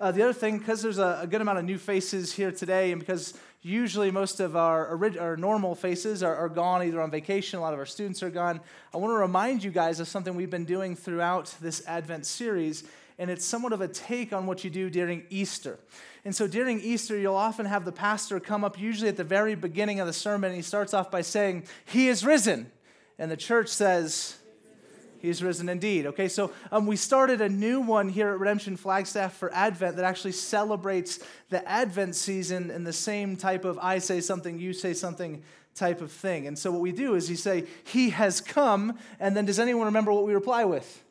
Uh, the other thing, because there's a, a, good amount of new faces here today, and because usually most of our, orig- our normal faces are, are gone either on vacation, a lot of our students are gone, I want to remind you guys of something we've been doing throughout this Advent series, and it's somewhat of a take on what you do during Easter. And so during Easter, you'll often have the pastor come up, usually at the very beginning of the sermon, and he starts off by saying, He is risen. And the church says, He's risen indeed. Okay, so um, we started a new one here at Redemption Flagstaff for Advent that actually celebrates the Advent season in the same type of I say something, you say something type of thing. And so what we do is you say, He has come, and then does anyone remember what we reply with?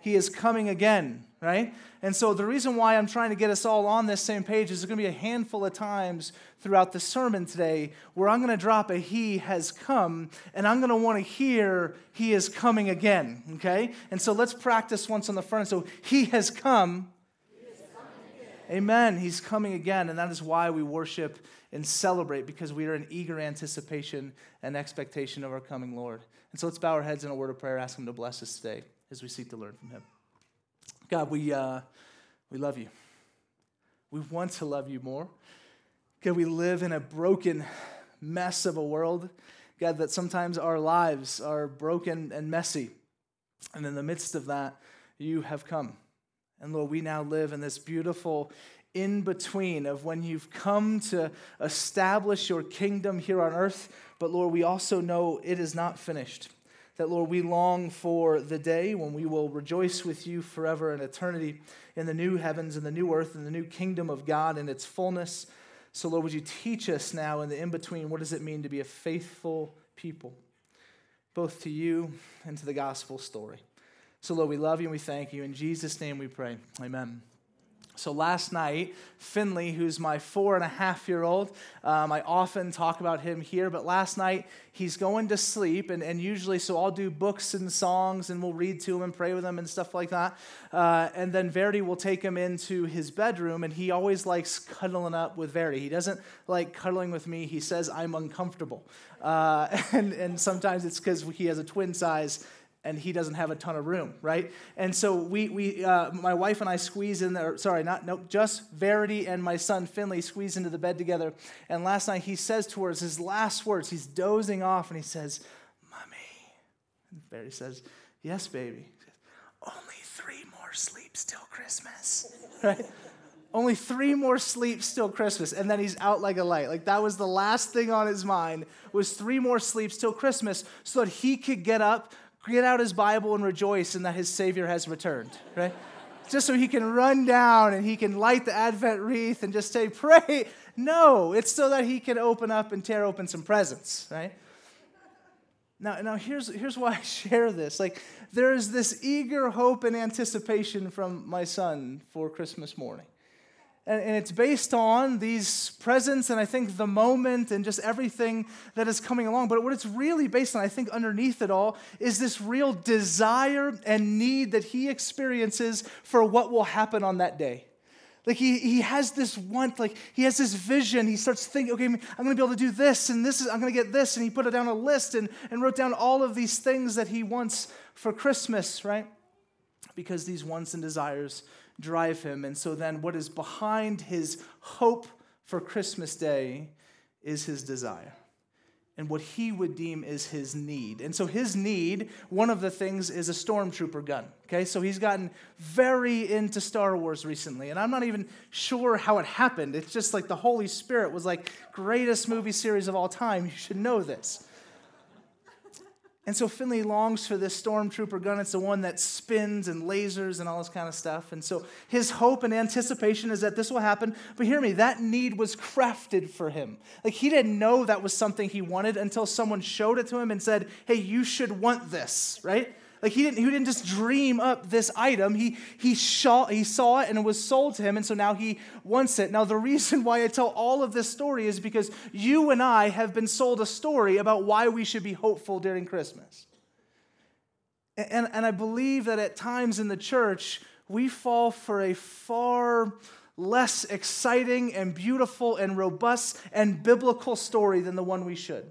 He is coming again, right? And so the reason why I'm trying to get us all on this same page is there's going to be a handful of times throughout the sermon today where I'm going to drop a He has come, and I'm going to want to hear He is coming again, okay? And so let's practice once on the front. So He has come. Amen. He's coming again, and that is why we worship and celebrate because we are in eager anticipation and expectation of our coming Lord. And so let's bow our heads in a word of prayer, ask Him to bless us today as we seek to learn from Him. God, we, uh, we love you. We want to love you more. God, we live in a broken mess of a world. God, that sometimes our lives are broken and messy. And in the midst of that, you have come. And Lord, we now live in this beautiful in between of when you've come to establish your kingdom here on earth, but Lord, we also know it is not finished that, Lord, we long for the day when we will rejoice with you forever in eternity in the new heavens and the new earth and the new kingdom of God in its fullness. So, Lord, would you teach us now in the in between what does it mean to be a faithful people, both to you and to the gospel story? So, Lord, we love you and we thank you. In Jesus' name we pray. Amen. So last night, Finley, who's my four and a half year old, um, I often talk about him here, but last night he's going to sleep, and, and usually, so I'll do books and songs, and we'll read to him and pray with him and stuff like that. Uh, and then Verity will take him into his bedroom, and he always likes cuddling up with Verity. He doesn't like cuddling with me, he says, I'm uncomfortable. Uh, and, and sometimes it's because he has a twin size and he doesn't have a ton of room, right? And so we, we uh, my wife and I squeeze in there, sorry, not, no, just Verity and my son Finley squeeze into the bed together. And last night he says to her, his last words, he's dozing off and he says, Mommy. And Verity says, Yes, baby. Says, Only three more sleeps till Christmas, right? Only three more sleeps till Christmas, and then he's out like a light. Like that was the last thing on his mind was three more sleeps till Christmas, so that he could get up get out his Bible and rejoice in that his Savior has returned, right? just so he can run down and he can light the Advent wreath and just say, Pray. No, it's so that he can open up and tear open some presents, right? Now, now here's, here's why I share this. Like, there is this eager hope and anticipation from my son for Christmas morning. And, it's based on these presents and I think the moment and just everything that is coming along. But what it's really based on, I think, underneath it all, is this real desire and need that he experiences for what will happen on that day. Like he, he has this want, like he has this vision. He starts thinking, okay, I'm to be able to do this and this is, I'm to get this. And he put it down a list and, and wrote down all of these things that he wants for Christmas, right? Because these wants and desires drive him. And so then, what is behind his hope for Christmas Day is his desire. And what he would deem is his need. And so, his need, one of the things is a stormtrooper gun. Okay, so he's gotten very into Star Wars recently. And I'm not even sure how it happened. It's just like the Holy Spirit was like, greatest movie series of all time. You should know this. And so Finley longs for this stormtrooper gun. It's the one that spins and lasers and all this kind of stuff. And so his hope and anticipation is that this will happen. But hear me, that need was crafted for him. Like he didn't know that was something he wanted until someone showed it to him and said, hey, you should want this, right? Like he didn't, he didn't just dream up this item. He, he, saw, he saw it and it was sold to him, and so now he wants it. Now, the reason why I tell all of this story is because you and I have been sold a story about why we should be hopeful during Christmas. And, and I believe that at times in the church, we fall for a far less exciting and beautiful and robust and biblical story than the one we should.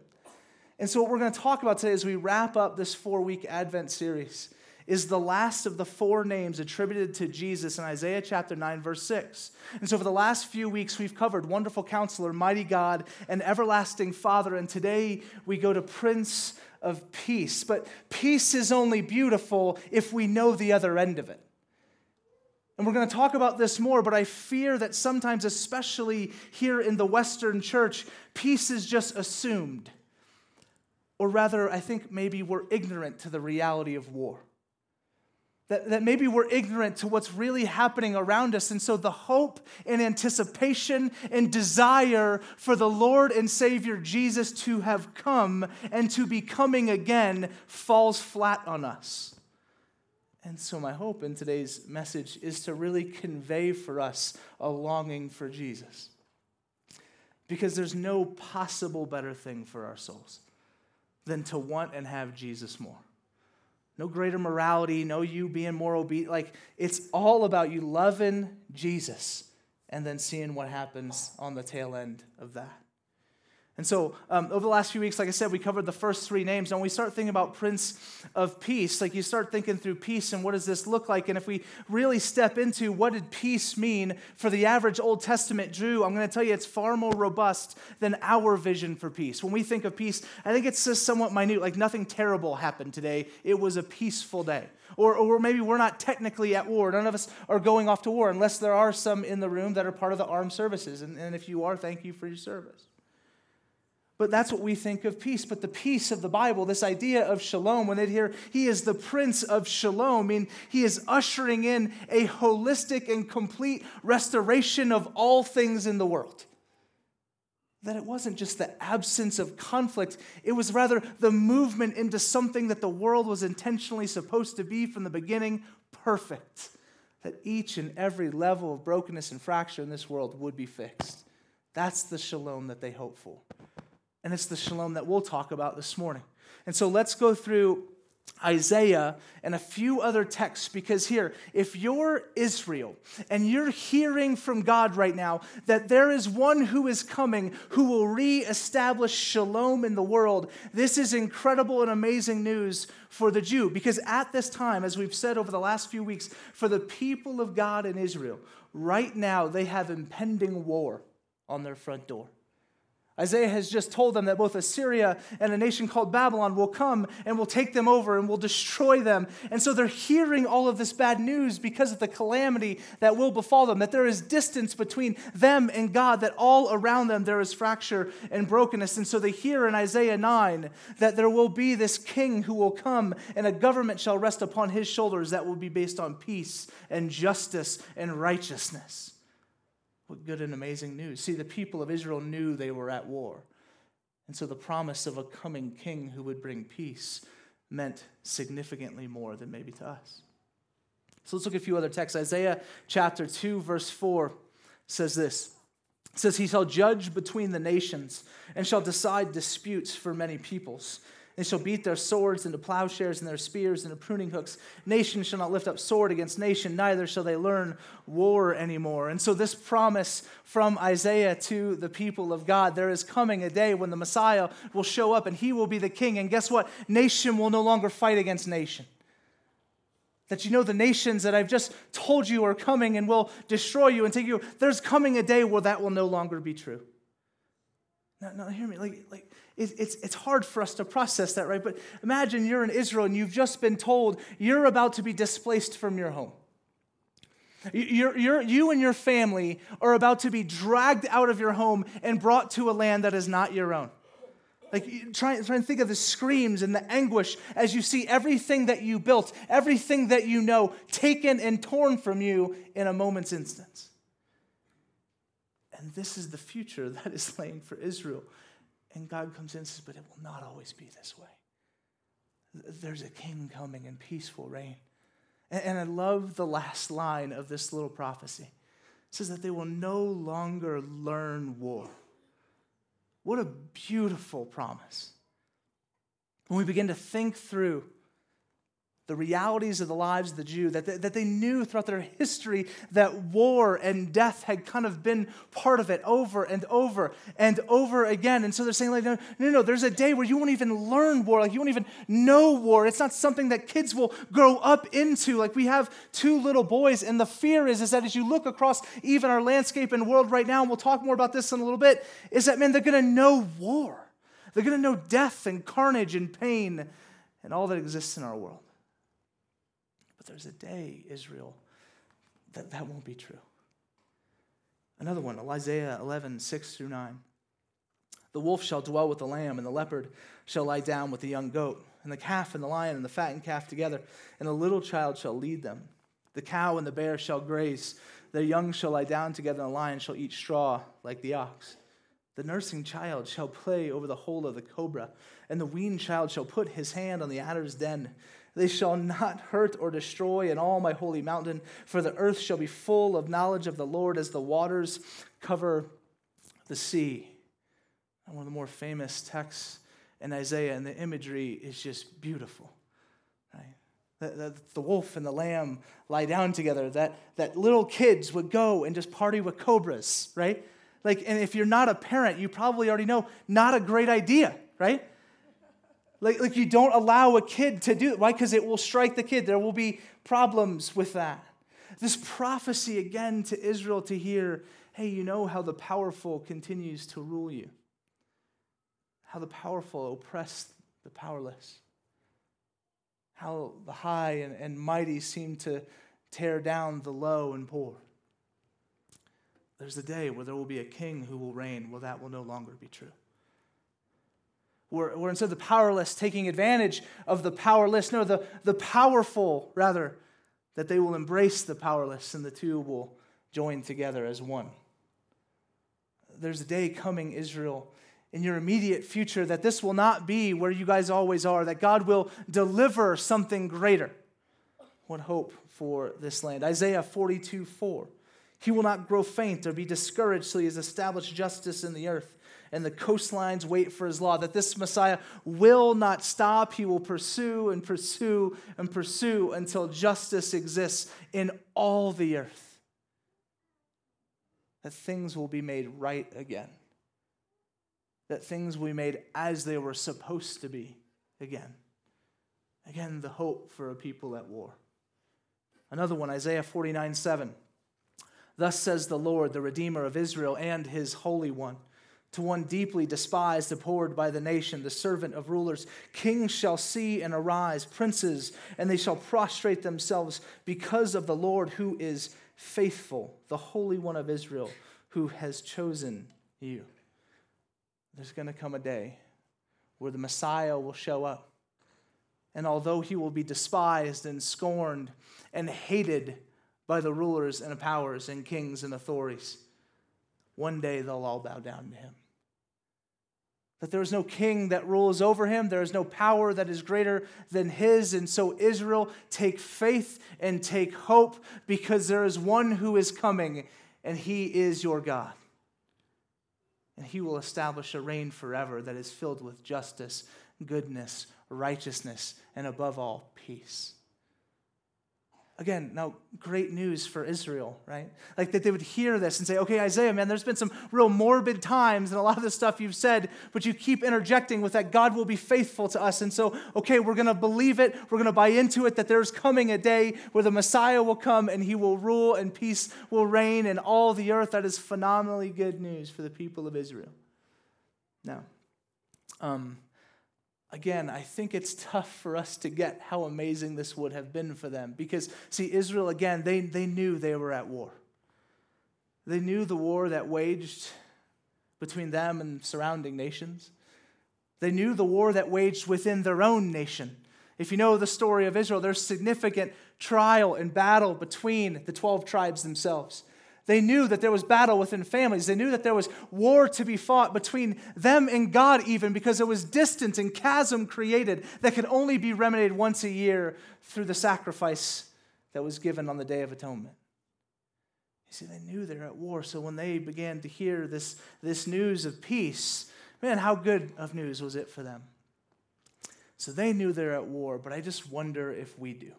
And so, what we're going to talk about today as we wrap up this four week Advent series is the last of the four names attributed to Jesus in Isaiah chapter 9, verse 6. And so, for the last few weeks, we've covered Wonderful Counselor, Mighty God, and Everlasting Father. And today we go to Prince of Peace. But peace is only beautiful if we know the other end of it. And we're going to talk about this more, but I fear that sometimes, especially here in the Western church, peace is just assumed. Or rather, I think maybe we're ignorant to the reality of war. That, that maybe we're ignorant to what's really happening around us. And so the hope and anticipation and desire for the Lord and Savior Jesus to have come and to be coming again falls flat on us. And so, my hope in today's message is to really convey for us a longing for Jesus. Because there's no possible better thing for our souls than to want and have Jesus more. No greater morality, no you being more obedient. Like, it's all about you loving Jesus and then seeing what happens on the tail end of that. And so, um, over the last few weeks, like I said, we covered the first three names. And we start thinking about Prince of Peace, like you start thinking through peace and what does this look like? And if we really step into what did peace mean for the average Old Testament Jew, I'm going to tell you it's far more robust than our vision for peace. When we think of peace, I think it's just somewhat minute, like nothing terrible happened today. It was a peaceful day. Or, or maybe we're not technically at war. None of us are going off to war, unless there are some in the room that are part of the armed services. And, and if you are, thank you for your service. But that's what we think of peace. But the peace of the Bible, this idea of shalom, when they hear he is the prince of shalom, I mean, he is ushering in a holistic and complete restoration of all things in the world. That it wasn't just the absence of conflict, it was rather the movement into something that the world was intentionally supposed to be from the beginning perfect. That each and every level of brokenness and fracture in this world would be fixed. That's the shalom that they hope for. And it's the shalom that we'll talk about this morning. And so let's go through Isaiah and a few other texts because here, if you're Israel and you're hearing from God right now that there is one who is coming who will reestablish shalom in the world, this is incredible and amazing news for the Jew because at this time, as we've said over the last few weeks, for the people of God in Israel, right now they have impending war on their front door. Isaiah has just told them that both Assyria and a nation called Babylon will come and will take them over and will destroy them. And so they're hearing all of this bad news because of the calamity that will befall them, that there is distance between them and God, that all around them there is fracture and brokenness. And so they hear in Isaiah 9 that there will be this king who will come and a government shall rest upon his shoulders that will be based on peace and justice and righteousness. Good and amazing news. See, the people of Israel knew they were at war. And so the promise of a coming king who would bring peace meant significantly more than maybe to us. So let's look at a few other texts. Isaiah chapter 2, verse 4 says this. It says, He shall judge between the nations and shall decide disputes for many peoples. They shall beat their swords into plowshares and their spears into pruning hooks. Nation shall not lift up sword against nation, neither shall they learn war anymore. And so, this promise from Isaiah to the people of God there is coming a day when the Messiah will show up and he will be the king. And guess what? Nation will no longer fight against nation. That you know the nations that I've just told you are coming and will destroy you and take you, there's coming a day where that will no longer be true. Now, now hear me. Like, like it's, it's hard for us to process that, right? But imagine you're in Israel and you've just been told you're about to be displaced from your home. You're, you're, you and your family are about to be dragged out of your home and brought to a land that is not your own. Like, try, try and think of the screams and the anguish as you see everything that you built, everything that you know, taken and torn from you in a moment's instance. And this is the future that is laying for Israel. And God comes in and says, But it will not always be this way. There's a king coming in peaceful reign. And I love the last line of this little prophecy. It says that they will no longer learn war. What a beautiful promise. When we begin to think through the realities of the lives of the Jew, that they, that they knew throughout their history that war and death had kind of been part of it over and over and over again. And so they're saying, like, no, no, no, there's a day where you won't even learn war, like you won't even know war. It's not something that kids will grow up into. Like we have two little boys, and the fear is, is that as you look across even our landscape and world right now, and we'll talk more about this in a little bit, is that man, they're gonna know war. They're gonna know death and carnage and pain and all that exists in our world. But there's a day, Israel, that that won't be true. Another one, Isaiah 11, 6 through 9. The wolf shall dwell with the lamb, and the leopard shall lie down with the young goat, and the calf and the lion and the fattened calf together, and the little child shall lead them. The cow and the bear shall graze, their young shall lie down together, and the lion shall eat straw like the ox. The nursing child shall play over the hole of the cobra, and the weaned child shall put his hand on the adder's den. They shall not hurt or destroy in all my holy mountain, for the earth shall be full of knowledge of the Lord as the waters cover the sea. And one of the more famous texts in Isaiah, and the imagery is just beautiful. Right? The, the, the, wolf and the lamb lie down together, that, that little kids would go and just party with cobras, right? Like, and if you're not a parent, you probably already know, not a great idea, right? Like, like you don't allow a kid to do it. Why? Because it will strike the kid. There will be problems with that. This prophecy again to Israel to hear hey, you know how the powerful continues to rule you, how the powerful oppress the powerless, how the high and, and mighty seem to tear down the low and poor. There's a day where there will be a king who will reign. Well, that will no longer be true or, instead of the powerless taking advantage of the powerless, no, the, the powerful, rather, that they will embrace the powerless and the two will join together as one. There's a day coming, Israel, in your immediate future that this will not be where you guys always are, that God will deliver something greater. What hope for this land? Isaiah 42 4. He will not grow faint or be discouraged till he has established justice in the earth and the coastlines wait for his law, that this Messiah will not stop. He will pursue and pursue and pursue until justice exists in all the earth. That things will be made right again. That things will be made as they were supposed to be again. Again, the hope for a people at war. Another one, Isaiah 49 7. Thus says the Lord, the Redeemer of Israel and his Holy One to one deeply despised, abhorred by the nation, the servant of rulers. Kings shall see and arise, princes, and they shall prostrate themselves because of the Lord who is faithful, the Holy One of Israel, who has chosen you. There's going to come a day where the Messiah will show up. And although he will be despised and scorned and hated by the rulers and powers and kings and authorities, one day they'll all bow down to him that there is no king that rules over him, there is no power that is greater than his. And so, Israel, take faith and take hope because there is one who is coming, and he is your God. And he will establish a reign forever that is filled with justice, goodness, righteousness, and above all, peace. Again, now, great news for Israel, right? Like that they would hear this and say, okay, Isaiah, man, there's been some real morbid times and a lot of the stuff you've said, but you keep interjecting with that God will be faithful to us. And so, okay, we're going to believe it. We're going to buy into it that there's coming a day where the Messiah will come and he will rule and peace will reign in all the earth. That is phenomenally good news for the people of Israel. Now, um, again, I think it's tough for us to get how amazing this would have been for them. Because, see, Israel, again, they, they knew they were at war. They knew the war that waged between them and surrounding nations. They knew the war that waged within their own nation. If you know the story of Israel, there's significant trial and battle between the 12 tribes themselves. They knew that there was battle within families. They knew that there was war to be fought between them and God, even because there was distance and chasm created that could only be remedied once a year through the sacrifice that was given on the Day of Atonement. You see, they knew they were at war. So when they began to hear this, this news of peace, man, how good of news was it for them? So they knew they're at war, but I just wonder if we do.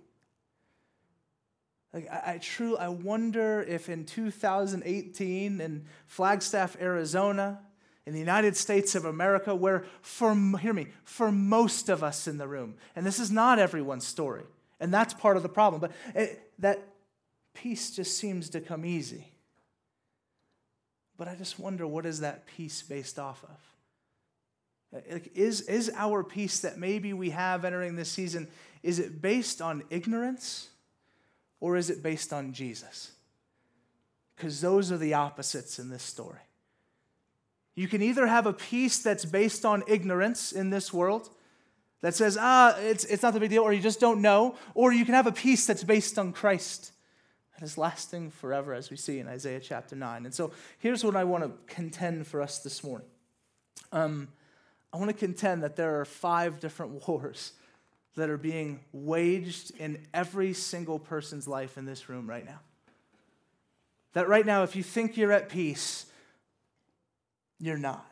Like I, I true I wonder if in 2018 in Flagstaff, Arizona, in the United States of America, where for hear me, for most of us in the room, and this is not everyone's story, and that's part of the problem, but it, that peace just seems to come easy. But I just wonder what is that peace based off of? Like, is, is our peace that maybe we have entering this season, is it based on ignorance or is it based on Jesus? Because those are the opposites in this story. You can either have a peace that's based on ignorance in this world, that says, ah, it's, it's not the big deal, or you just don't know, or you can have a peace that's based on Christ that is lasting forever, as we see in Isaiah chapter 9. And so here's what I want to contend for us this morning. Um, I want to contend that there are five different wars that are being waged in every single person's life in this room right now. That right now, if you think you're at peace, you're not.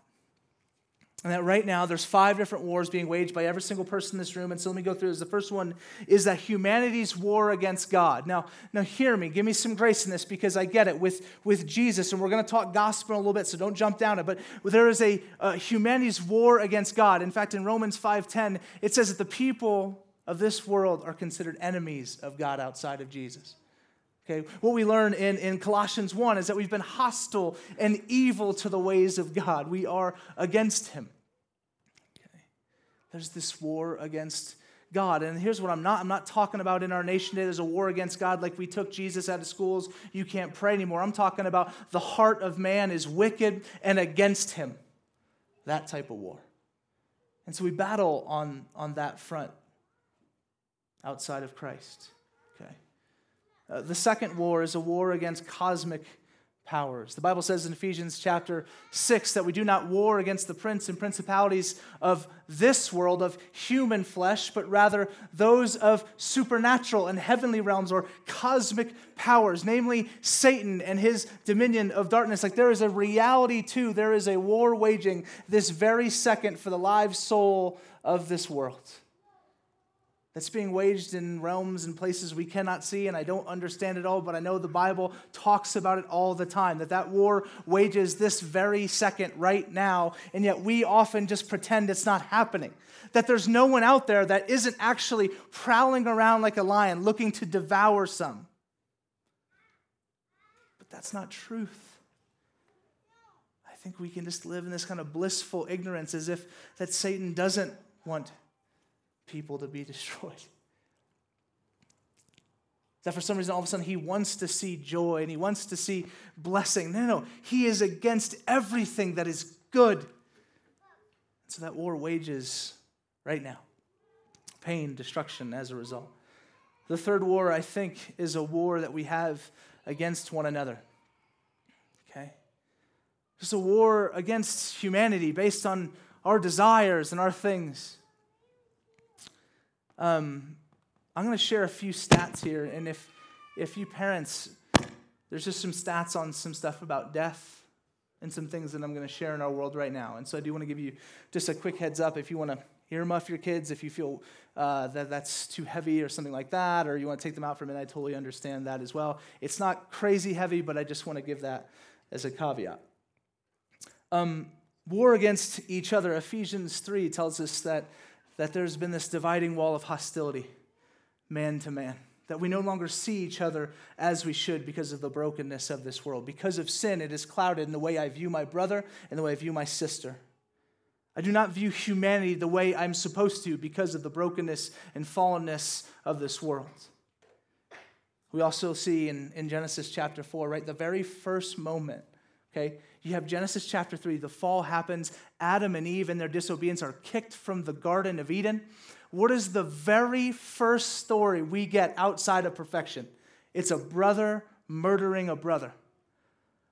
And that right now there's five different wars being waged by every single person in this room. And so let me go through this. The first one is that humanity's war against God. Now, now hear me, give me some grace in this because I get it with, with Jesus, and we're going to talk gospel a little bit, so don't jump down it. But there is a, a humanity's war against God. In fact, in Romans 5:10, it says that the people of this world are considered enemies of God outside of Jesus. Okay, what we learn in, in Colossians 1 is that we've been hostile and evil to the ways of God. We are against Him. Okay. There's this war against God. And here's what I'm not I'm not talking about in our nation today. There's a war against God like we took Jesus out of schools. You can't pray anymore. I'm talking about the heart of man is wicked and against Him. That type of war. And so we battle on, on that front outside of Christ. Uh, the second war is a war against cosmic powers. The Bible says in Ephesians chapter 6 that we do not war against the prince and principalities of this world, of human flesh, but rather those of supernatural and heavenly realms or cosmic powers, namely Satan and his dominion of darkness. Like there is a reality too, there is a war waging this very second for the live soul of this world that's being waged in realms and places we cannot see and i don't understand it all but i know the bible talks about it all the time that that war wages this very second right now and yet we often just pretend it's not happening. That there's no one out there that isn't actually prowling around like a lion looking to devour some. But that's not truth. I think we can just live in this kind of blissful ignorance as if that satan doesn't want people to be destroyed. That for some reason, all of a sudden, he wants to see joy and he wants to see blessing. No, no, no. He is against everything that is good. So that war wages right now pain, destruction as a result. The third war, I think, is a war that we have against one another. Okay? It's a war against humanity based on our desires and our things. Um, I'm going to share a few stats here, and if if you parents, there's just some stats on some stuff about death and some things that I'm going to share in our world right now. And so I do want to give you just a quick heads up if you want to earmuff your kids, if you feel uh, that that's too heavy or something like that, or you want to take them out for a minute, I totally understand that as well. It's not crazy heavy, but I just want to give that as a caveat. Um, war against each other. Ephesians 3 tells us that that there's been this dividing wall of hostility, man to man, that we no longer see each other as we should because of the brokenness of this world. Because of sin, it is clouded in the way I view my brother and the way I view my sister. I do not view humanity the way I'm supposed to because of the brokenness and fallenness of this world. We also see in, in Genesis chapter 4, right, the very first moment, okay, you have Genesis chapter 3. The fall happens. Adam and Eve, and their disobedience, are kicked from the Garden of Eden. What is the very first story we get outside of perfection? It's a brother murdering a brother.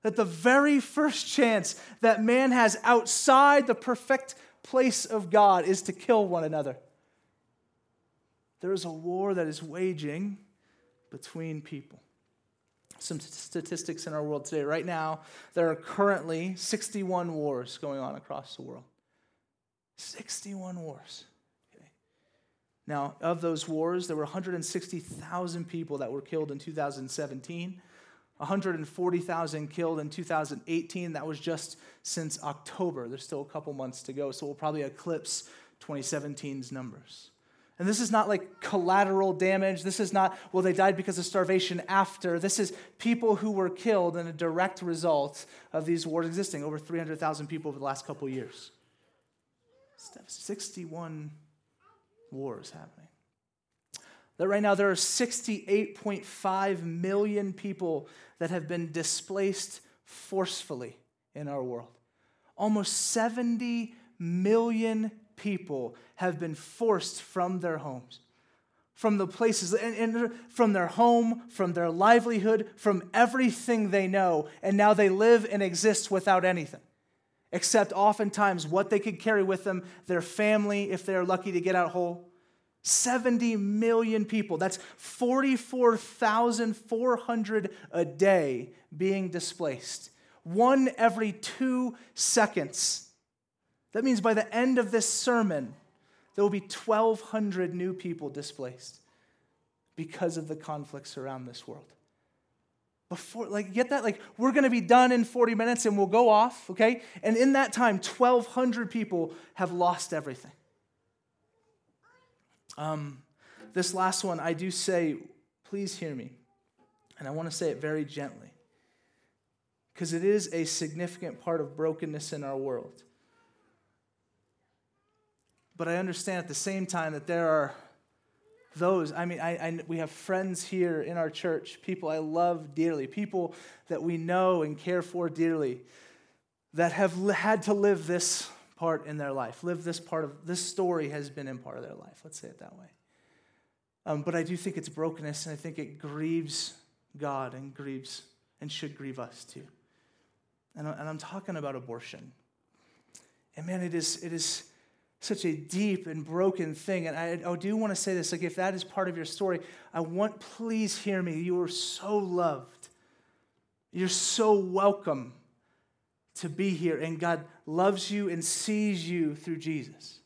That the very first chance that man has outside the perfect place of God is to kill one another. There is a war that is waging between people some statistics in our world today. Right now, there are currently 61 wars going on across the world. 61 wars. Okay. Now, of those wars, there were 160,000 people that were killed in 2017, 140,000 killed in 2018. That was just since October. There's still a couple months to go, so we'll probably eclipse 2017's numbers. And this is not like collateral damage. This is not, well, they died because of starvation after. This is people who were killed in a direct result of these wars existing. Over 300,000 people over the last couple years. 61 wars happening. That right now there are 68.5 million people that have been displaced forcefully in our world. Almost 70 million people have been forced from their homes, from the places, and, and, from their home, from their livelihood, from everything they know, and now they live and exist without anything. Except oftentimes what they could carry with them, their family, if they're lucky to get out whole. 70 million people. That's 44,400 a day being displaced. One every two seconds that means by the end of this sermon, there will be 1,200 new people displaced because of the conflicts around this world. Before, like, get that? Like, we're going to be done in 40 minutes and we'll go off, okay? And in that time, 1,200 people have lost everything. Um, this last one, I do say, please hear me. And I want to say it very gently because it is a significant part of brokenness in our world. But I understand at the same time that there are those, I mean, I, I, we have friends here in our church, people I love dearly, people that we know and care for dearly, that have had to live this part in their life, live this part of this story has been in part of their life. Let's say it that way. Um, but I do think it's brokenness, and I think it grieves God and grieves and should grieve us too. And, and I'm talking about abortion. And man, it is, it is such a deep and broken thing. And I, I do want to say this like, if that is part of your story, I want, please hear me. You are so loved. You're so welcome to be here. And God loves you and sees you through Jesus.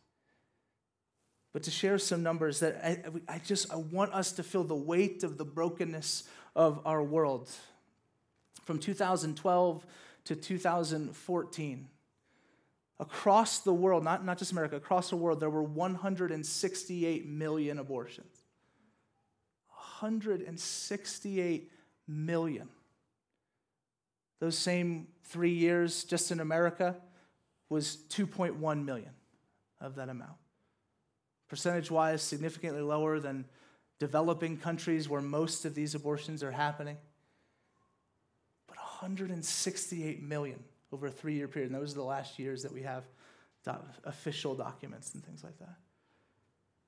But to share some numbers that I, I just I want us to feel the weight of the brokenness of our world. From 2012 to 2014, Across the world, not, not just America, across the world, there were 168 million abortions. 168 million. Those same three years, just in America, was 2.1 million of that amount. Percentage wise, significantly lower than developing countries where most of these abortions are happening. But 168 million over a three year period. And those are the last years that we have official documents and things like that.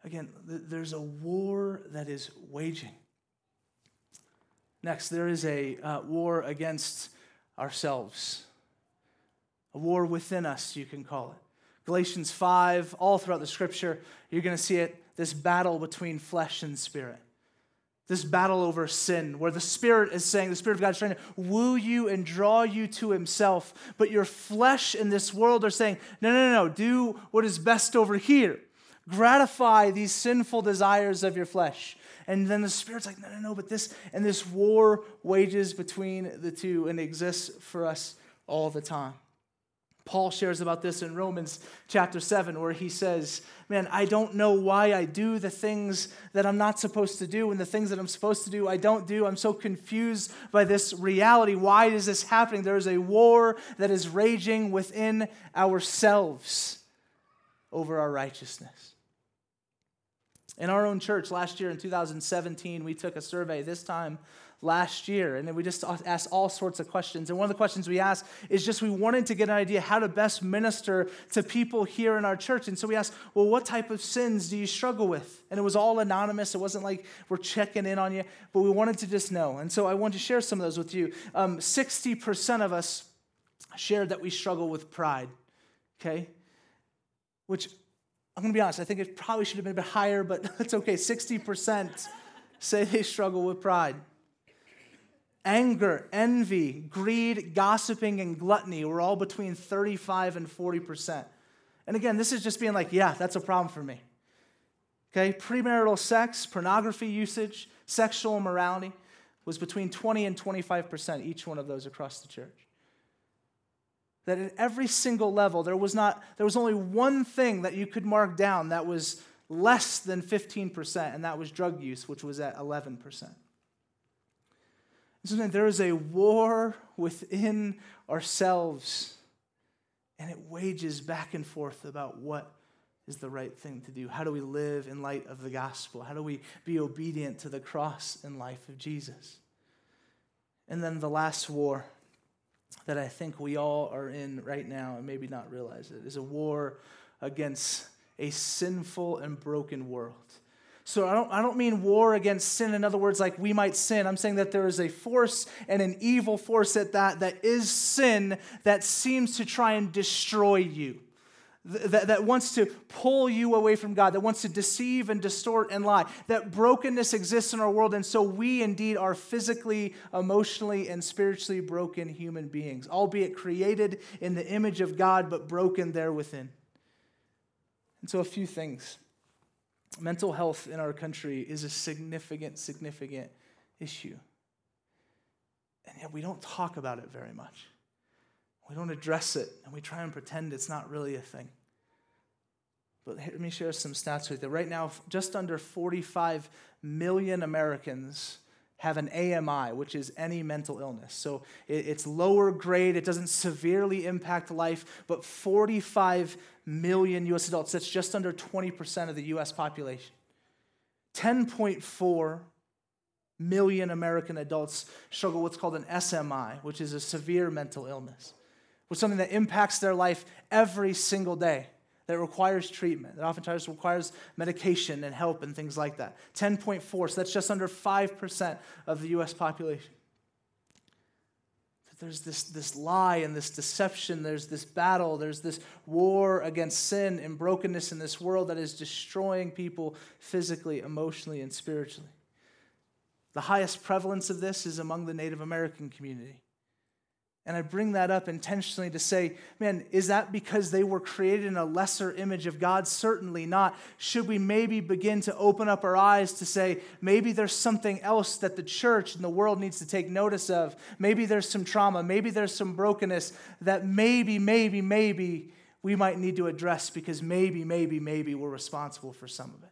Again, there's a war that is waging. Next, there is a uh, war against ourselves, a war within us, you can call it. Galatians 5, all throughout the scripture, you're going to see it this battle between flesh and spirit this battle over sin, where the Spirit is saying, the Spirit of God is trying to woo you and draw you to Himself, but your flesh in this world are saying, no, no, no, do what is best over here. Gratify these sinful desires of your flesh. And then the Spirit's like, no, no, no, but this, and this war wages between the two and exists for us all the time. Paul shares about this in Romans chapter 7, where he says, Man, I don't know why I do the things that I'm not supposed to do, and the things that I'm supposed to do, I don't do. I'm so confused by this reality. Why is this happening? There is a war that is raging within ourselves over our righteousness. In our own church last year in 2017, we took a survey, this time last year. And then we just asked all sorts of questions. And one of the questions we asked is just we wanted to get an idea how to best minister to people here in our church. And so we asked, well, what type of sins do you struggle with? And it was all anonymous. It wasn't like we're checking in on you, but we wanted to just know. And so I want to share some of those with you. Um, 60% of us shared that we struggle with pride, okay? Which I'm going to be honest, I think it probably should have been a bit higher, but it's okay. 60% say they struggle with pride anger, envy, greed, gossiping, and gluttony were all between 35 and 40%. And again, this is just being like, yeah, that's a problem for me. Okay, premarital sex, pornography usage, sexual immorality was between 20 and 25%, each one of those across the church. That at every single level, there was, not, there was only one thing that you could mark down that was less than 15%, and that was drug use, which was at 11%. So there is a war within ourselves, and it wages back and forth about what is the right thing to do. How do we live in light of the gospel? How do we be obedient to the cross and life of Jesus? And then the last war that I think we all are in right now, and maybe not realize it, is a war against a sinful and broken world. So I don't, I don't mean war against sin. In other words, like we might sin. I'm saying that there is a force and an evil force at that that is sin that seems to try and destroy you. That, that wants to pull you away from God, that wants to deceive and distort and lie. That brokenness exists in our world, and so we indeed are physically, emotionally, and spiritually broken human beings, albeit created in the image of God, but broken there within. And so, a few things mental health in our country is a significant, significant issue. And yet we don't talk about it very much. We don't address it, and we try and pretend it's not really a thing. But let me share some stats with you. Right now, just under 45 million Americans have an AMI, which is any mental illness. So it's lower grade, it doesn't severely impact life, but 45 million US adults, that's just under 20% of the US population. 10.4 million American adults struggle with what's called an SMI, which is a severe mental illness, which is something that impacts their life every single day that requires treatment, that oftentimes requires medication and help and things like that. 10.4, so that's just under 5% of the US population. There's this, this lie and this deception, there's this battle, there's this war against sin and brokenness in this world that is destroying people physically, emotionally, and spiritually. The highest prevalence of this is among the Native American community. And I bring that up intentionally to say, man, is that because they were created in a lesser image of God? Certainly not. Should we maybe begin to open up our eyes to say, maybe there's something else that the church and the world needs to take notice of? Maybe there's some trauma, maybe there's some brokenness that maybe, maybe, maybe we might need to address because maybe, maybe, maybe we're responsible for some of it.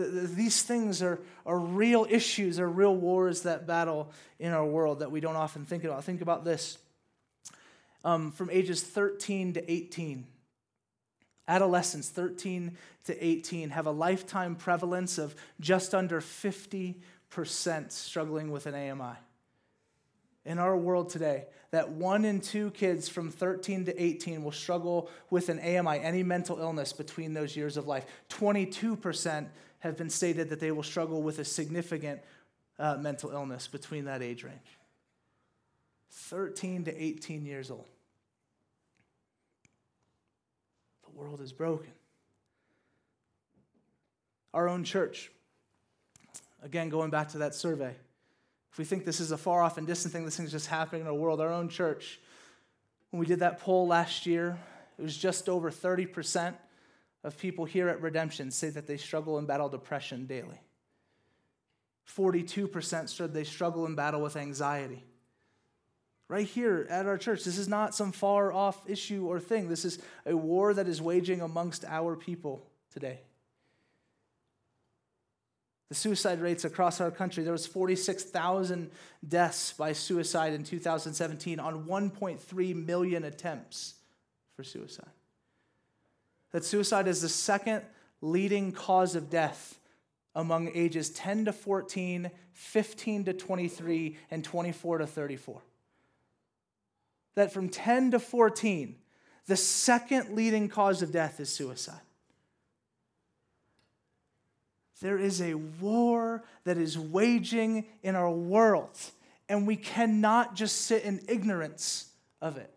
These things are, are real issues, are real wars that battle in our world that we don't often think about. Think about this um, from ages 13 to 18. Adolescents, 13 to 18, have a lifetime prevalence of just under 50% struggling with an AMI. In our world today, that one in two kids from 13 to 18 will struggle with an AMI, any mental illness between those years of life. 22% have been stated that they will struggle with a significant uh, mental illness between that age range 13 to 18 years old. The world is broken. Our own church, again, going back to that survey, if we think this is a far off and distant thing, this thing's just happening in our world, our own church, when we did that poll last year, it was just over 30% of people here at Redemption say that they struggle and battle depression daily. 42% said they struggle and battle with anxiety. Right here at our church, this is not some far off issue or thing. This is a war that is waging amongst our people today. The suicide rates across our country, there was 46,000 deaths by suicide in 2017 on 1.3 million attempts for suicide that suicide is the second leading cause of death among ages 10 to 14, 15 to 23, and 24 to 34. That from 10 to 14, the second leading cause of death is suicide. There is a war that is waging in our world, and we cannot just sit in ignorance of it.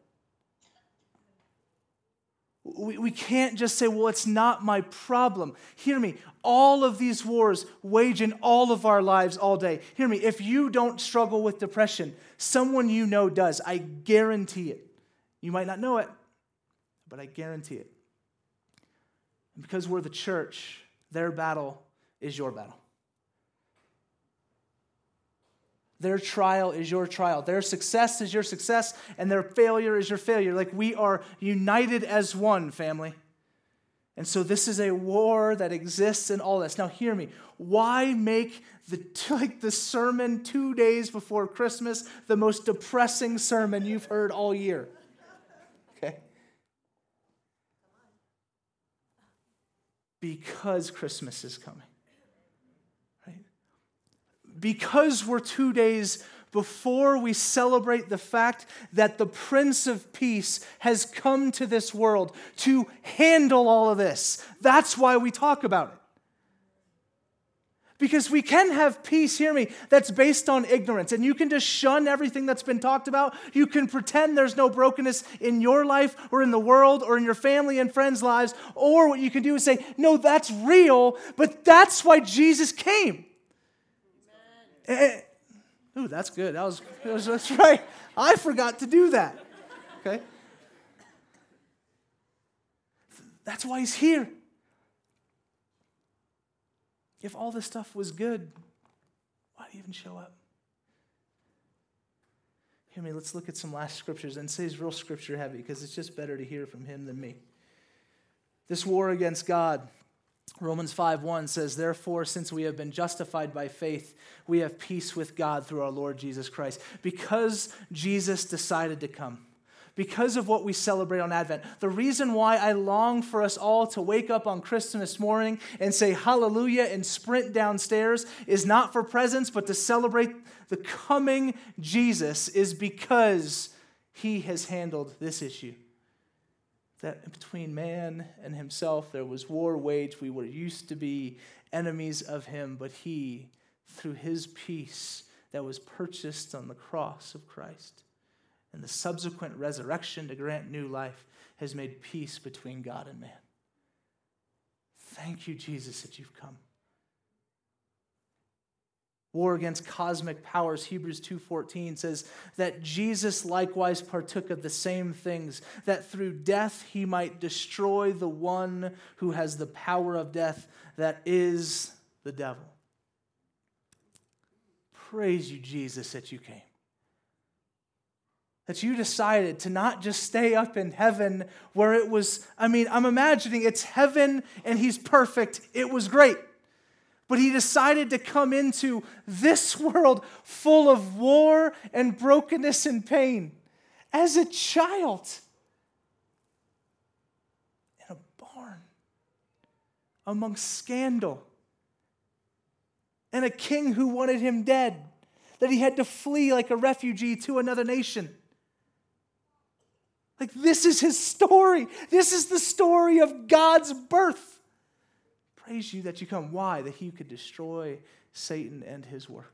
We, we can't just say, well, it's not my problem. Hear me. All of these wars wage in all of our lives all day. Hear me. If you don't struggle with depression, someone you know does. I guarantee it. You might not know it, but I guarantee it. And because we're the church, their battle is your battle. Their trial is your trial. Their success is your success, and their failure is your failure. Like we are united as one, family. And so this is a war that exists in all this. Now hear me. Why make the like the sermon 2 days before Christmas the most depressing sermon you've heard all year? Okay? Because Christmas is coming because we're two days before we celebrate the fact that the Prince of Peace has come to this world to handle all of this. That's why we talk about it. Because we can have peace, hear me, that's based on ignorance. And you can just shun everything that's been talked about. You can pretend there's no brokenness in your life or in the world or in your family and friends' lives. Or what you can do is say, no, that's real, but that's why Jesus came. Eh, ooh, that's good. That was, that was, that's right. I forgot to do that. Okay? That's why he's here. If all this stuff was good, why even show up? Hear me, let's look at some last scriptures and say it's real scripture heavy because it's just better to hear from him than me. This war against God, Romans 5:1 says, "Therefore, since we have been justified by faith, we have peace with God through our Lord Jesus Christ." Because Jesus decided to come, because of what we celebrate on Advent, the reason why I long for us all to wake up on Christmas morning and say hallelujah and sprint downstairs is not for presents, but to celebrate the coming Jesus is because he has handled this issue that between man and himself there was war waged. We were used to be enemies of him, but he, through his peace that was purchased on the cross of Christ and the subsequent resurrection to grant new life, has made peace between God and man. Thank you, Jesus, that you've come war against cosmic powers hebrews 2.14 says that jesus likewise partook of the same things that through death he might destroy the one who has the power of death that is the devil. Praise you jesus that you came. That you decided to not just stay up in heaven where it was i mean i'm imagining it's heaven and he's perfect. It was great but he decided to come into this world full of war and brokenness and pain as a child in a barn among scandal and a king who wanted him dead, that he had to flee like a refugee to another nation. Like, this is his story. This is the story of God's birth. Praise you that you come. Why? That he could destroy Satan and his work.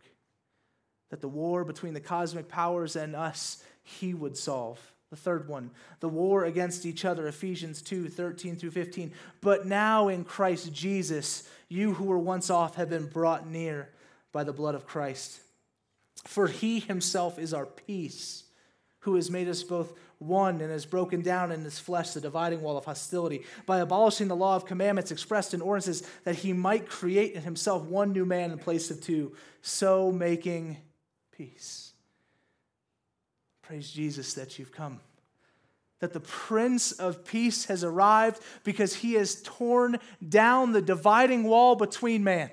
That the war between the cosmic powers and us, he would solve. The third one, the war against each other, Ephesians 2 13 through 15. But now in Christ Jesus, you who were once off have been brought near by the blood of Christ. For he himself is our peace, who has made us both one and has broken down in his flesh the dividing wall of hostility by abolishing the law of commandments expressed in ordinances that he might create in himself one new man in place of two, so making peace. Praise Jesus that you've come. That the Prince of Peace has arrived because he has torn down the dividing wall between man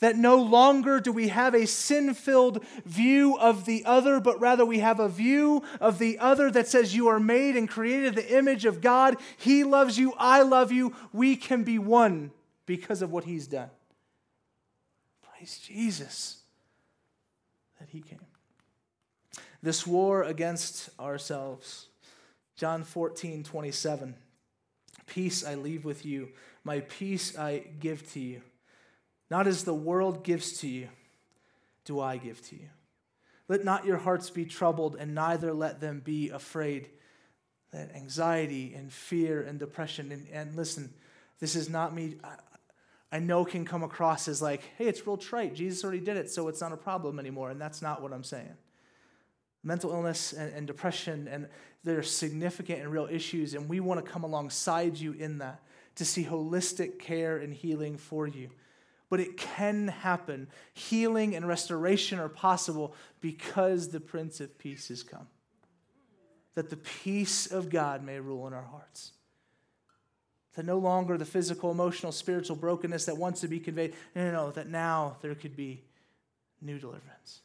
that no longer do we have a sin filled view of the other, but rather we have a view of the other that says, You are made and created the image of God. He loves you. I love you. We can be one because of what He's done. Praise Jesus that He came. This war against ourselves. John 14, 27. Peace I leave with you, my peace I give to you. Not as the world gives to you, do I give to you. Let not your hearts be troubled, and neither let them be afraid. That anxiety and fear and depression, and, and listen, this is not me. I, I know can come across as like, hey, it's real trite. Jesus already did it, so it's not a problem anymore. And that's not what I'm saying. Mental illness and, and depression, and they're significant and real issues, and we want to come alongside you in that to see holistic care and healing for you. But it can happen. Healing and restoration are possible because the Prince of Peace has come. That the peace of God may rule in our hearts. That no longer the physical, emotional, spiritual brokenness that wants to be conveyed. No, no, no. That now there could be new deliverance.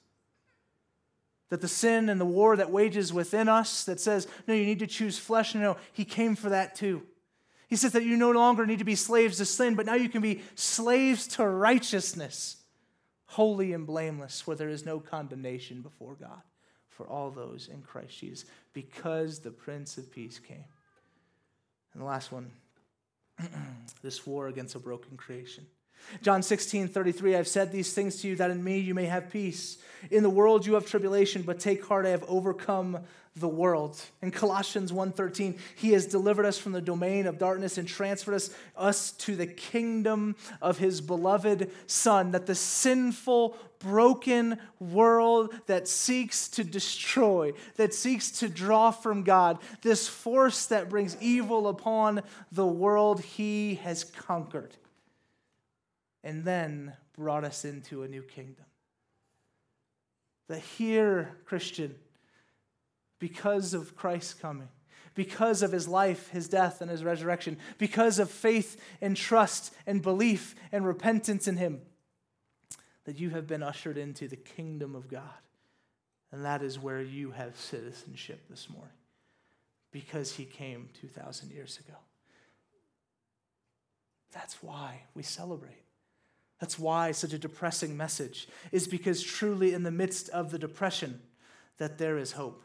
That the sin and the war that wages within us that says, no, you need to choose flesh, no, no, he came for that too. He says that you no longer need to be slaves to sin, but now you can be slaves to righteousness, holy and blameless, where there is no condemnation before God for all those in Christ Jesus, because the Prince of Peace came. And the last one this war against a broken creation. John 16, 33, I've said these things to you that in me you may have peace. In the world you have tribulation, but take heart, I have overcome the world. In Colossians 1:13, he has delivered us from the domain of darkness and transferred us, us to the kingdom of his beloved son, that the sinful, broken world that seeks to destroy, that seeks to draw from God, this force that brings evil upon the world he has conquered and then brought us into a new kingdom. That here, Christian, because of Christ's coming, because of his life, his death, and his resurrection, because of faith and trust and belief and repentance in him, that you have been ushered into the kingdom of God. And that is where you have citizenship this morning because he came 2,000 years ago. That's why we celebrate. That's why such a depressing message is because truly in the midst of the depression that there is hope.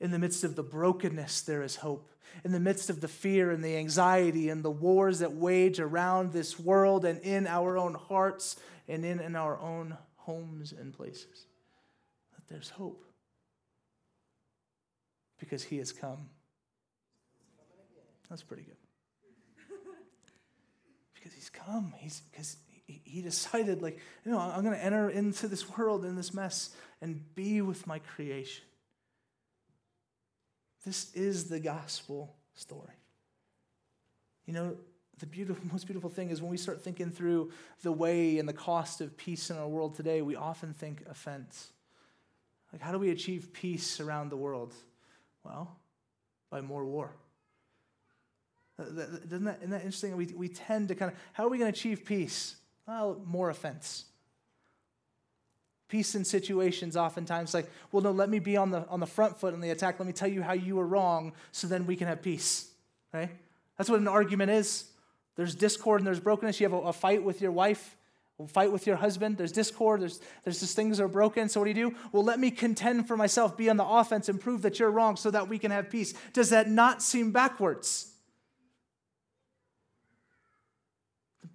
In the midst of the brokenness there is hope. In the midst of the fear and the anxiety and the wars that wage around this world and in our own hearts and in, in our own homes and places. That there's hope. Because he has come. That's pretty good because he's come. He's because he decided, like, you know, I'm going to enter into this world in this mess and be with my creation. This is the gospel story. You know, the beautiful, most beautiful thing is when we start thinking through the way and the cost of peace in our world today, we often think offense. Like, how do we achieve peace around the world? Well, by more war. Doesn't that, isn't that interesting? We, we tend to kind of, how are we going to achieve peace? Well, more offense. Peace in situations oftentimes like, well, no, let me be on the, on the front foot in the attack. Let me tell you how you were wrong so then we can have peace. Right? That's what an argument is. There's discord and there's brokenness. You have a, a fight with your wife, a fight with your husband. There's discord. There's, there's just things that are broken. So what do you do? Well, let me contend for myself, be on the offense, and prove that you're wrong so that we can have peace. Does that not seem backwards?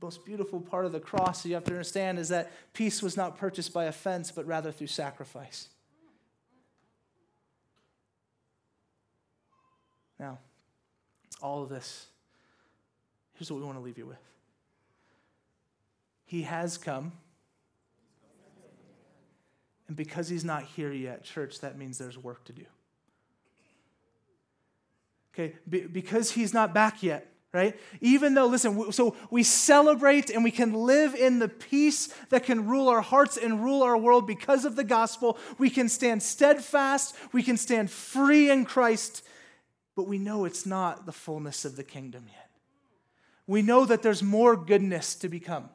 Most beautiful part of the cross you have to understand is that peace was not purchased by offense, but rather through sacrifice. Now, all of this, here's what we want to leave you with. He has come. And because he's not here yet, church, that means there's work to do. Okay, Be- because he's not back yet, right? Even though, listen, so we celebrate and we can live in the peace that can rule our hearts and rule our world because of the gospel. We can stand steadfast, we can stand free in Christ, but we know it's not the fullness of the kingdom yet. We know that there's more goodness to become,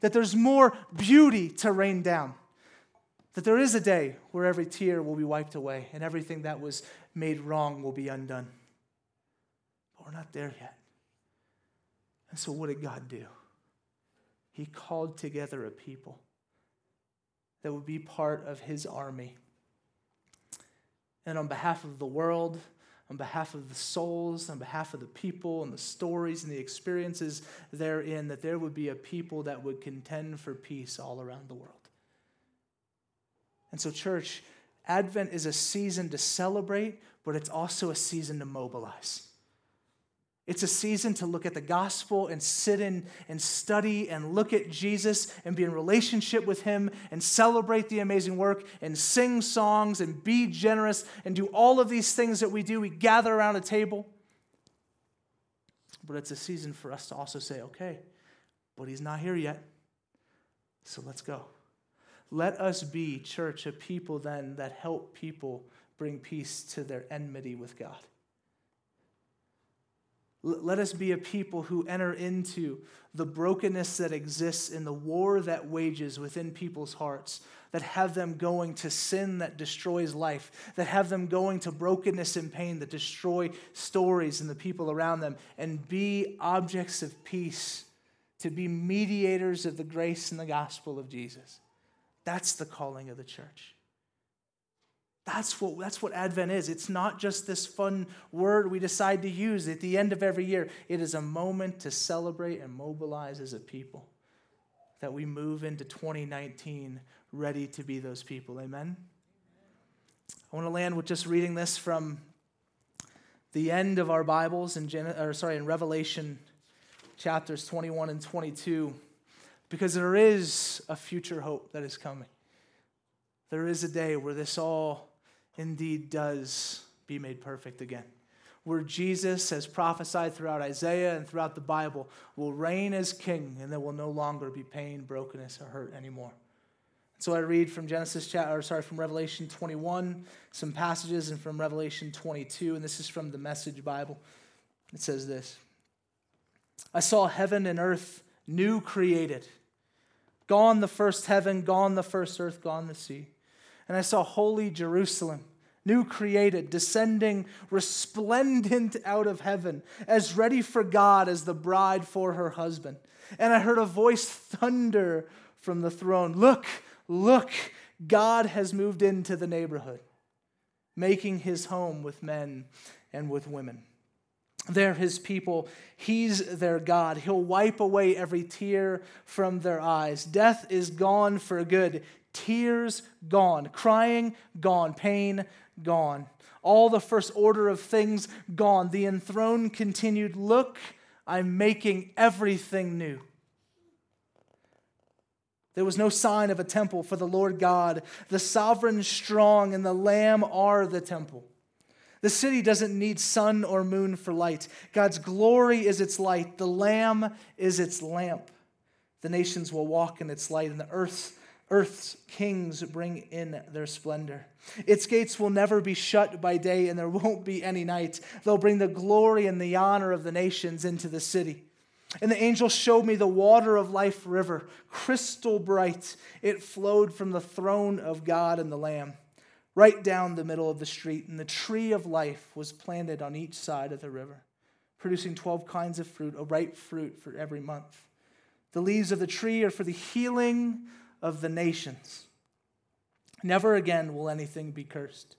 that there's more beauty to rain down, that there is a day where every tear will be wiped away and everything that was made wrong will be undone. But we're not there yet. And so, what did God do? He called together a people that would be part of his army. And on behalf of the world, on behalf of the souls, on behalf of the people and the stories and the experiences therein, that there would be a people that would contend for peace all around the world. And so, church, Advent is a season to celebrate, but it's also a season to mobilize. It's a season to look at the gospel and sit in and study and look at Jesus and be in relationship with him and celebrate the amazing work and sing songs and be generous and do all of these things that we do. We gather around a table. But it's a season for us to also say, okay, but he's not here yet. So let's go. Let us be, church, a people then that help people bring peace to their enmity with God. Let us be a people who enter into the brokenness that exists in the war that wages within people's hearts, that have them going to sin that destroys life, that have them going to brokenness and pain that destroy stories and the people around them, and be objects of peace, to be mediators of the grace and the gospel of Jesus. That's the calling of the church. That's what, that's what Advent is. It's not just this fun word we decide to use at the end of every year. It is a moment to celebrate and mobilize as a people that we move into 2019 ready to be those people. Amen? I want to land with just reading this from the end of our Bibles in, Gen- or sorry, in Revelation chapters 21 and 22 because there is a future hope that is coming. There is a day where this all indeed does be made perfect again. Where Jesus, as prophesied throughout Isaiah and throughout the Bible, will reign as king and there will no longer be pain, brokenness, or hurt anymore. So I read from Genesis chapter, or sorry, from Revelation 21, some passages, and from Revelation 22, and this is from the Message Bible. It says this I saw heaven and earth new created. Gone the first heaven, gone the first earth, gone the sea and I saw holy Jerusalem, new created, descending resplendent out of heaven, as ready for God as the bride for her husband. And I heard a voice thunder from the throne Look, look, God has moved into the neighborhood, making his home with men and with women. They're his people. He's their God. He'll wipe away every tear from their eyes. Death is gone for good. Tears gone. Crying gone. Pain gone. All the first order of things gone. The enthroned continued, Look, I'm making everything new. There was no sign of a temple for the Lord God. The sovereign strong and the Lamb are the temple. The city doesn't need sun or moon for light. God's glory is its light. The Lamb is its lamp. The nations will walk in its light, and the earth's, earth's kings bring in their splendor. Its gates will never be shut by day, and there won't be any night. They'll bring the glory and the honor of the nations into the city. And the angel showed me the water of life river, crystal bright. It flowed from the throne of God and the Lamb right down the middle of the street, and the tree of life was planted on each side of the river, producing 12 kinds of fruit, a ripe fruit for every month. The leaves of the tree are for the healing of the nations. Never again will anything be cursed.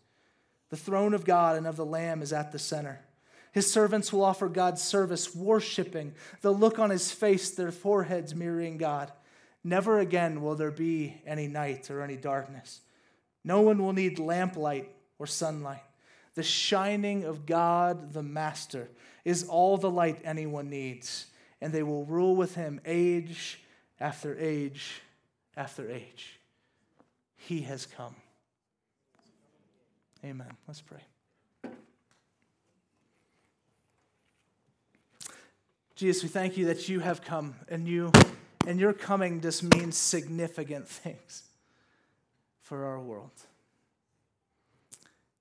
The throne of God and of the Lamb is at the center. His servants will offer God's service, worshiping. They'll look on his face, their foreheads mirroring God. Never again will there be any night or any darkness. No one will need lamplight or sunlight. The shining of God the Master is all the light anyone needs, and they will rule with him age after age after age. He has come. Amen. Let's pray. Jesus, we thank you that you have come and you and your coming just means significant things for our world.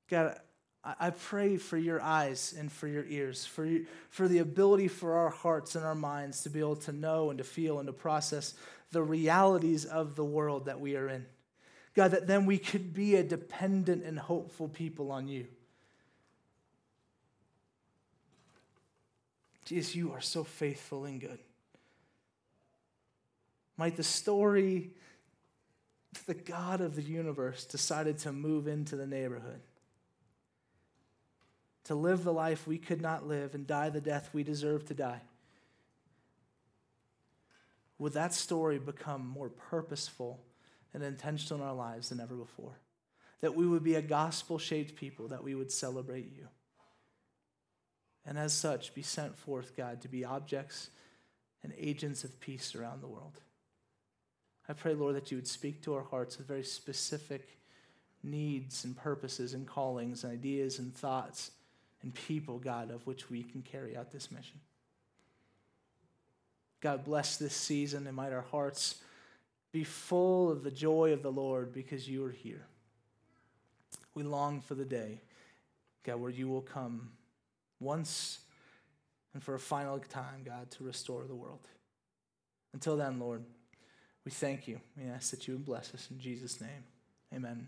God, I pray for your eyes and for your ears, for, for the ability for our hearts and our minds to be able to know and to feel and to process the realities of the world that we are in. God, that then we could be a dependent and hopeful people on you. Jesus, you are so faithful and good. Might the story that the God of the universe decided to move into the neighborhood, to live the life we could not live and die the death we deserve to die. Would that story become more purposeful and intentional in our lives than ever before? That we would be a gospel shaped people, that we would celebrate you. And as such, be sent forth, God, to be objects and agents of peace around the world. I pray, Lord, that you would speak to our hearts with very specific needs and purposes and callings and ideas and thoughts and people, God, of which we can carry out this mission. God, bless this season and might our hearts be full of the joy of the Lord because you are here. We long for the day, God, where you will come once and for a final time, God, to restore the world. Until then, Lord, we thank you. We ask that you would bless us in Jesus' name. Amen.